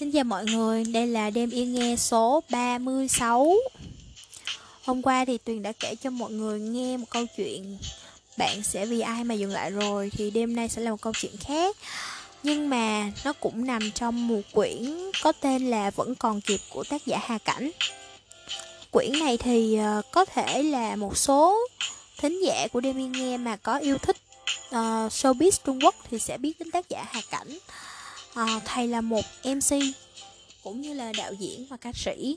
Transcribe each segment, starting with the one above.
Xin chào mọi người, đây là đêm yên nghe số 36 Hôm qua thì Tuyền đã kể cho mọi người nghe một câu chuyện Bạn sẽ vì ai mà dừng lại rồi Thì đêm nay sẽ là một câu chuyện khác. Nhưng mà nó cũng nằm trong một quyển có tên là Vẫn còn kịp của tác giả Hà Cảnh. Quyển này thì ờ, có thể là một số thính giả của đêm yên nghe mà có yêu thích uh, showbiz Trung Quốc thì sẽ biết đến tác giả Hà Cảnh à, thầy là một mc cũng như là đạo diễn và ca sĩ.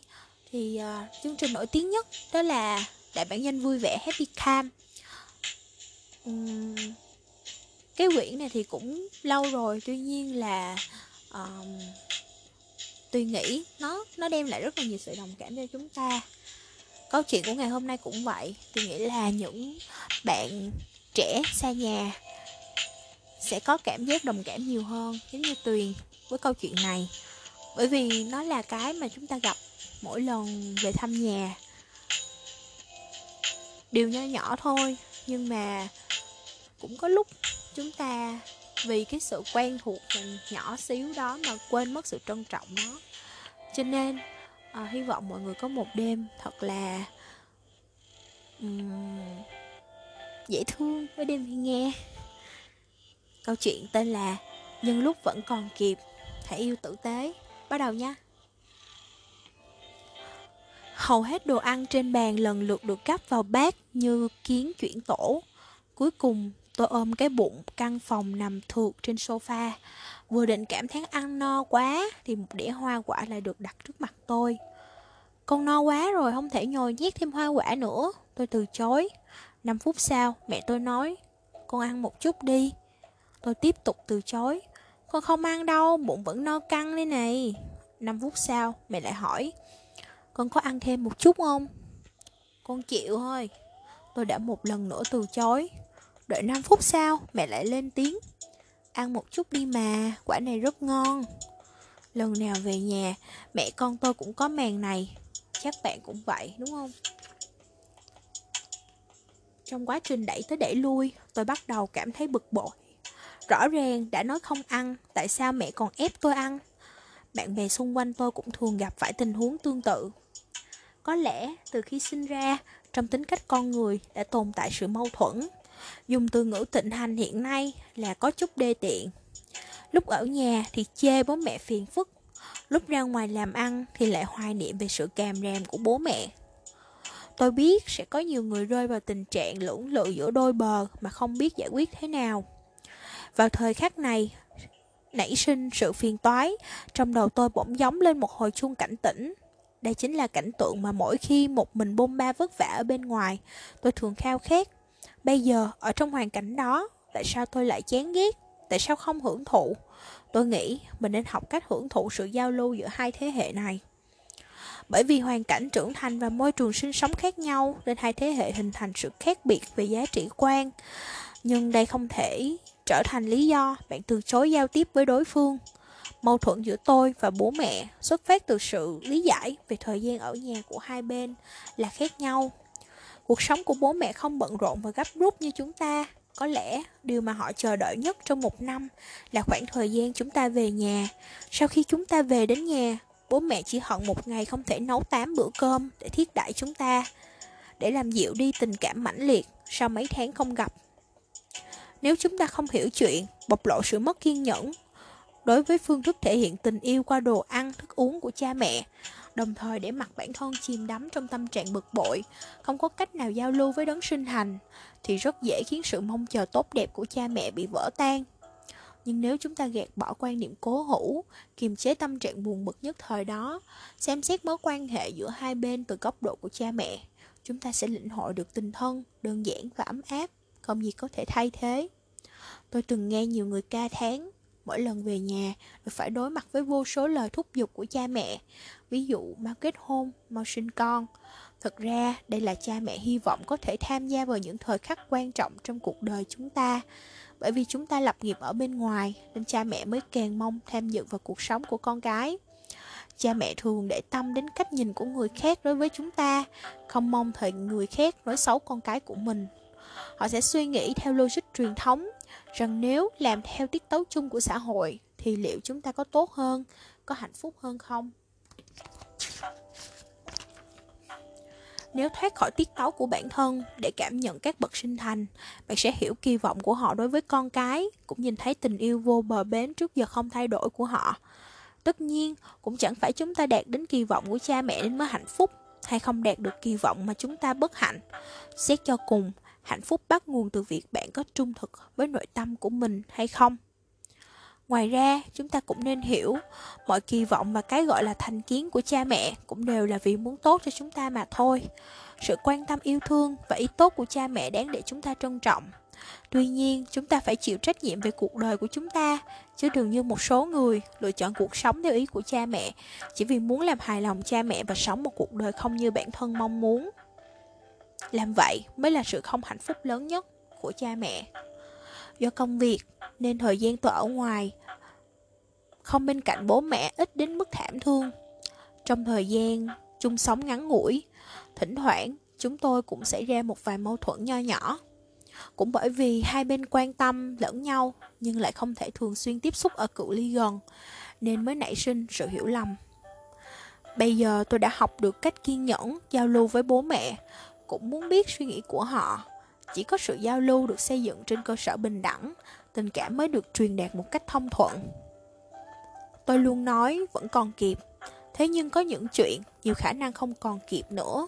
Thì à, chương trình nổi tiếng nhất đó là đại bản doanh vui vẻ happy cam. Uhm, cái quyển này thì cũng lâu rồi tuy nhiên là um, tùy nghĩ nó nó đem lại rất là nhiều sự đồng cảm cho chúng ta. Câu chuyện của ngày hôm nay cũng vậy tôi nghĩ là những bạn trẻ xa nhà sẽ có cảm giác đồng cảm nhiều hơn giống như tuyền với câu chuyện này. Bởi vì nó là cái mà chúng ta gặp mỗi lần về thăm nhà. Điều nho nhỏ thôi nhưng mà cũng có lúc chúng ta vì cái sự quen thuộc nhỏ xíu đó mà quên mất sự trân trọng nó. Cho nên à, hy vọng mọi người có một đêm thật là um, dễ thương với đêm nghe. Câu chuyện tên là Nhưng lúc vẫn còn kịp Hãy yêu tử tế Bắt đầu nha Hầu hết đồ ăn trên bàn lần lượt được gắp vào bát như kiến chuyển tổ. Cuối cùng, tôi ôm cái bụng căn phòng nằm thượt trên sofa. Vừa định cảm thán ăn no quá thì một đĩa hoa quả lại được đặt trước mặt tôi. Con no quá rồi không thể nhồi nhét thêm hoa quả nữa. Tôi từ chối. 5 phút sau, mẹ tôi nói, con ăn một chút đi. Tôi tiếp tục từ chối. Con không ăn đâu, bụng vẫn no căng đây này. 5 phút sau, mẹ lại hỏi. Con có ăn thêm một chút không? Con chịu thôi. Tôi đã một lần nữa từ chối. Đợi 5 phút sau, mẹ lại lên tiếng. Ăn một chút đi mà, quả này rất ngon. Lần nào về nhà, mẹ con tôi cũng có màn này. Chắc bạn cũng vậy, đúng không? Trong quá trình đẩy tới đẩy lui, tôi bắt đầu cảm thấy bực bội. Rõ ràng đã nói không ăn, tại sao mẹ còn ép tôi ăn? Bạn bè xung quanh tôi cũng thường gặp phải tình huống tương tự. Có lẽ từ khi sinh ra, trong tính cách con người đã tồn tại sự mâu thuẫn. Dùng từ ngữ tịnh hành hiện nay là có chút đê tiện. Lúc ở nhà thì chê bố mẹ phiền phức, lúc ra ngoài làm ăn thì lại hoài niệm về sự càm ràm của bố mẹ. Tôi biết sẽ có nhiều người rơi vào tình trạng lưỡng lự giữa đôi bờ mà không biết giải quyết thế nào. Vào thời khắc này, nảy sinh sự phiền toái, trong đầu tôi bỗng giống lên một hồi chuông cảnh tỉnh. Đây chính là cảnh tượng mà mỗi khi một mình bôn ba vất vả ở bên ngoài, tôi thường khao khát. Bây giờ, ở trong hoàn cảnh đó, tại sao tôi lại chán ghét? Tại sao không hưởng thụ? Tôi nghĩ mình nên học cách hưởng thụ sự giao lưu giữa hai thế hệ này. Bởi vì hoàn cảnh trưởng thành và môi trường sinh sống khác nhau nên hai thế hệ hình thành sự khác biệt về giá trị quan. Nhưng đây không thể trở thành lý do bạn từ chối giao tiếp với đối phương. Mâu thuẫn giữa tôi và bố mẹ xuất phát từ sự lý giải về thời gian ở nhà của hai bên là khác nhau. Cuộc sống của bố mẹ không bận rộn và gấp rút như chúng ta. Có lẽ điều mà họ chờ đợi nhất trong một năm là khoảng thời gian chúng ta về nhà. Sau khi chúng ta về đến nhà, bố mẹ chỉ hận một ngày không thể nấu 8 bữa cơm để thiết đãi chúng ta. Để làm dịu đi tình cảm mãnh liệt sau mấy tháng không gặp nếu chúng ta không hiểu chuyện, bộc lộ sự mất kiên nhẫn đối với phương thức thể hiện tình yêu qua đồ ăn, thức uống của cha mẹ, đồng thời để mặc bản thân chìm đắm trong tâm trạng bực bội, không có cách nào giao lưu với đấng sinh thành, thì rất dễ khiến sự mong chờ tốt đẹp của cha mẹ bị vỡ tan. Nhưng nếu chúng ta gạt bỏ quan niệm cố hữu, kiềm chế tâm trạng buồn bực nhất thời đó, xem xét mối quan hệ giữa hai bên từ góc độ của cha mẹ, chúng ta sẽ lĩnh hội được tình thân, đơn giản và ấm áp không gì có thể thay thế. Tôi từng nghe nhiều người ca thán mỗi lần về nhà đều phải đối mặt với vô số lời thúc giục của cha mẹ, ví dụ mau kết hôn, mau sinh con. Thực ra, đây là cha mẹ hy vọng có thể tham gia vào những thời khắc quan trọng trong cuộc đời chúng ta. Bởi vì chúng ta lập nghiệp ở bên ngoài, nên cha mẹ mới càng mong tham dự vào cuộc sống của con cái. Cha mẹ thường để tâm đến cách nhìn của người khác đối với chúng ta, không mong thời người khác nói xấu con cái của mình họ sẽ suy nghĩ theo logic truyền thống rằng nếu làm theo tiết tấu chung của xã hội thì liệu chúng ta có tốt hơn, có hạnh phúc hơn không? Nếu thoát khỏi tiết tấu của bản thân để cảm nhận các bậc sinh thành, bạn sẽ hiểu kỳ vọng của họ đối với con cái, cũng nhìn thấy tình yêu vô bờ bến trước giờ không thay đổi của họ. Tất nhiên, cũng chẳng phải chúng ta đạt đến kỳ vọng của cha mẹ nên mới hạnh phúc, hay không đạt được kỳ vọng mà chúng ta bất hạnh. Xét cho cùng, hạnh phúc bắt nguồn từ việc bạn có trung thực với nội tâm của mình hay không. Ngoài ra, chúng ta cũng nên hiểu, mọi kỳ vọng và cái gọi là thành kiến của cha mẹ cũng đều là vì muốn tốt cho chúng ta mà thôi. Sự quan tâm yêu thương và ý tốt của cha mẹ đáng để chúng ta trân trọng. Tuy nhiên, chúng ta phải chịu trách nhiệm về cuộc đời của chúng ta, chứ đừng như một số người lựa chọn cuộc sống theo ý của cha mẹ, chỉ vì muốn làm hài lòng cha mẹ và sống một cuộc đời không như bản thân mong muốn. Làm vậy mới là sự không hạnh phúc lớn nhất của cha mẹ. Do công việc nên thời gian tôi ở ngoài không bên cạnh bố mẹ ít đến mức thảm thương. Trong thời gian chung sống ngắn ngủi, thỉnh thoảng chúng tôi cũng xảy ra một vài mâu thuẫn nho nhỏ. Cũng bởi vì hai bên quan tâm lẫn nhau nhưng lại không thể thường xuyên tiếp xúc ở cự ly gần nên mới nảy sinh sự hiểu lầm. Bây giờ tôi đã học được cách kiên nhẫn giao lưu với bố mẹ, cũng muốn biết suy nghĩ của họ. Chỉ có sự giao lưu được xây dựng trên cơ sở bình đẳng, tình cảm mới được truyền đạt một cách thông thuận. Tôi luôn nói vẫn còn kịp, thế nhưng có những chuyện nhiều khả năng không còn kịp nữa,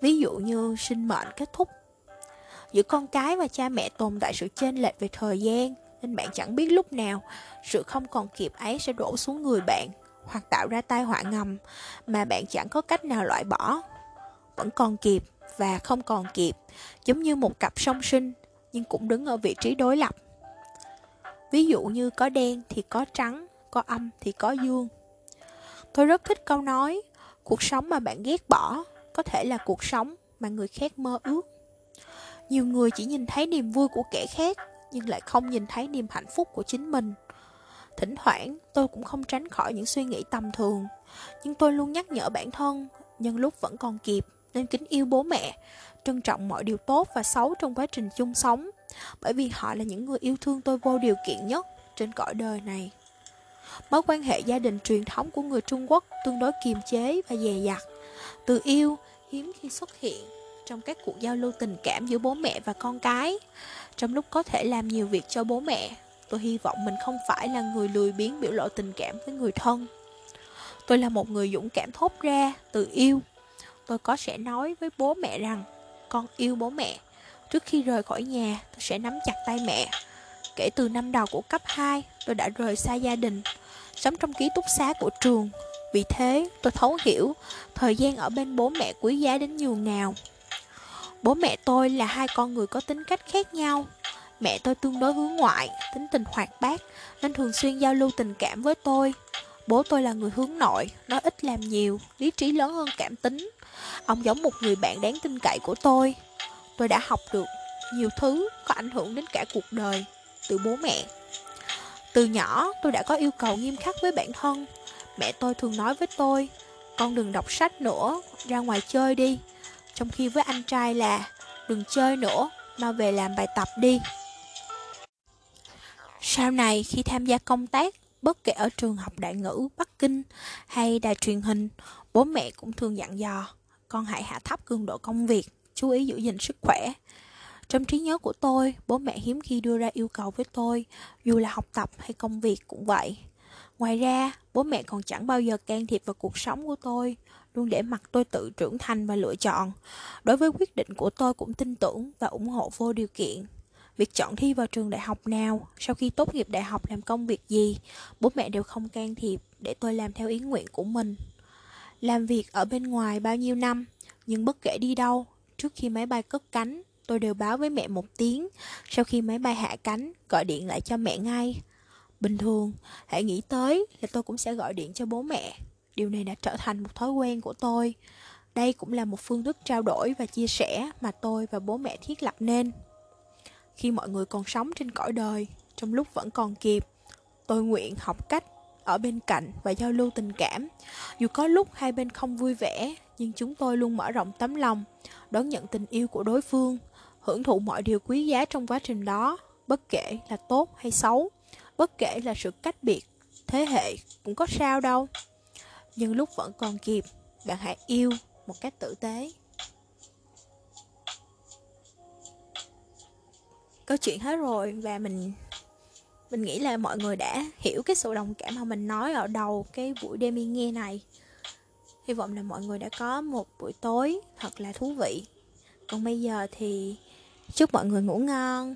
ví dụ như sinh mệnh kết thúc. Giữa con cái và cha mẹ tồn tại sự chênh lệch về thời gian, nên bạn chẳng biết lúc nào sự không còn kịp ấy sẽ đổ xuống người bạn hoặc tạo ra tai họa ngầm mà bạn chẳng có cách nào loại bỏ. Vẫn còn kịp và không còn kịp, giống như một cặp song sinh nhưng cũng đứng ở vị trí đối lập. Ví dụ như có đen thì có trắng, có âm thì có dương. Tôi rất thích câu nói, cuộc sống mà bạn ghét bỏ có thể là cuộc sống mà người khác mơ ước. Nhiều người chỉ nhìn thấy niềm vui của kẻ khác nhưng lại không nhìn thấy niềm hạnh phúc của chính mình. Thỉnh thoảng tôi cũng không tránh khỏi những suy nghĩ tầm thường, nhưng tôi luôn nhắc nhở bản thân nhân lúc vẫn còn kịp nên kính yêu bố mẹ, trân trọng mọi điều tốt và xấu trong quá trình chung sống, bởi vì họ là những người yêu thương tôi vô điều kiện nhất trên cõi đời này. Mối quan hệ gia đình truyền thống của người Trung Quốc tương đối kiềm chế và dè dặt. Từ yêu, hiếm khi xuất hiện trong các cuộc giao lưu tình cảm giữa bố mẹ và con cái. Trong lúc có thể làm nhiều việc cho bố mẹ, tôi hy vọng mình không phải là người lười biếng biểu lộ tình cảm với người thân. Tôi là một người dũng cảm thốt ra từ yêu. Tôi có sẽ nói với bố mẹ rằng con yêu bố mẹ. Trước khi rời khỏi nhà, tôi sẽ nắm chặt tay mẹ. Kể từ năm đầu của cấp 2, tôi đã rời xa gia đình, sống trong ký túc xá của trường. Vì thế, tôi thấu hiểu thời gian ở bên bố mẹ quý giá đến nhường nào. Bố mẹ tôi là hai con người có tính cách khác nhau. Mẹ tôi tương đối hướng ngoại, tính tình hoạt bát, nên thường xuyên giao lưu tình cảm với tôi. Bố tôi là người hướng nội, nói ít làm nhiều, lý trí lớn hơn cảm tính. Ông giống một người bạn đáng tin cậy của tôi. Tôi đã học được nhiều thứ có ảnh hưởng đến cả cuộc đời từ bố mẹ. Từ nhỏ tôi đã có yêu cầu nghiêm khắc với bản thân. Mẹ tôi thường nói với tôi, con đừng đọc sách nữa, ra ngoài chơi đi. Trong khi với anh trai là, đừng chơi nữa, mau về làm bài tập đi. Sau này khi tham gia công tác, bất kể ở trường học đại ngữ Bắc Kinh hay đài truyền hình, bố mẹ cũng thường dặn dò, con hãy hạ thấp cường độ công việc, chú ý giữ gìn sức khỏe. Trong trí nhớ của tôi, bố mẹ hiếm khi đưa ra yêu cầu với tôi, dù là học tập hay công việc cũng vậy. Ngoài ra, bố mẹ còn chẳng bao giờ can thiệp vào cuộc sống của tôi, luôn để mặc tôi tự trưởng thành và lựa chọn. Đối với quyết định của tôi cũng tin tưởng và ủng hộ vô điều kiện. Việc chọn thi vào trường đại học nào, sau khi tốt nghiệp đại học làm công việc gì, bố mẹ đều không can thiệp để tôi làm theo ý nguyện của mình. Làm việc ở bên ngoài bao nhiêu năm, nhưng bất kể đi đâu, trước khi máy bay cất cánh, tôi đều báo với mẹ một tiếng. Sau khi máy bay hạ cánh, gọi điện lại cho mẹ ngay. Bình thường, hãy nghĩ tới là tôi cũng sẽ gọi điện cho bố mẹ. Điều này đã trở thành một thói quen của tôi. Đây cũng là một phương thức trao đổi và chia sẻ mà tôi và bố mẹ thiết lập nên. Khi mọi người còn sống trên cõi đời, trong lúc vẫn còn kịp, tôi nguyện học cách ở bên cạnh và giao lưu tình cảm. Dù có lúc hai bên không vui vẻ, nhưng chúng tôi luôn mở rộng tấm lòng, đón nhận tình yêu của đối phương, hưởng thụ mọi điều quý giá trong quá trình đó, bất kể là tốt hay xấu, bất kể là sự cách biệt thế hệ cũng có sao đâu. Nhưng lúc vẫn còn kịp, bạn hãy yêu một cách tử tế. Câu chuyện hết rồi và mình mình nghĩ là mọi người đã hiểu cái sự đồng cảm mà mình nói ở đầu cái buổi đêm nghe này. Hy vọng là mọi người đã có một buổi tối thật là thú vị. Còn bây giờ thì chúc mọi người ngủ ngon.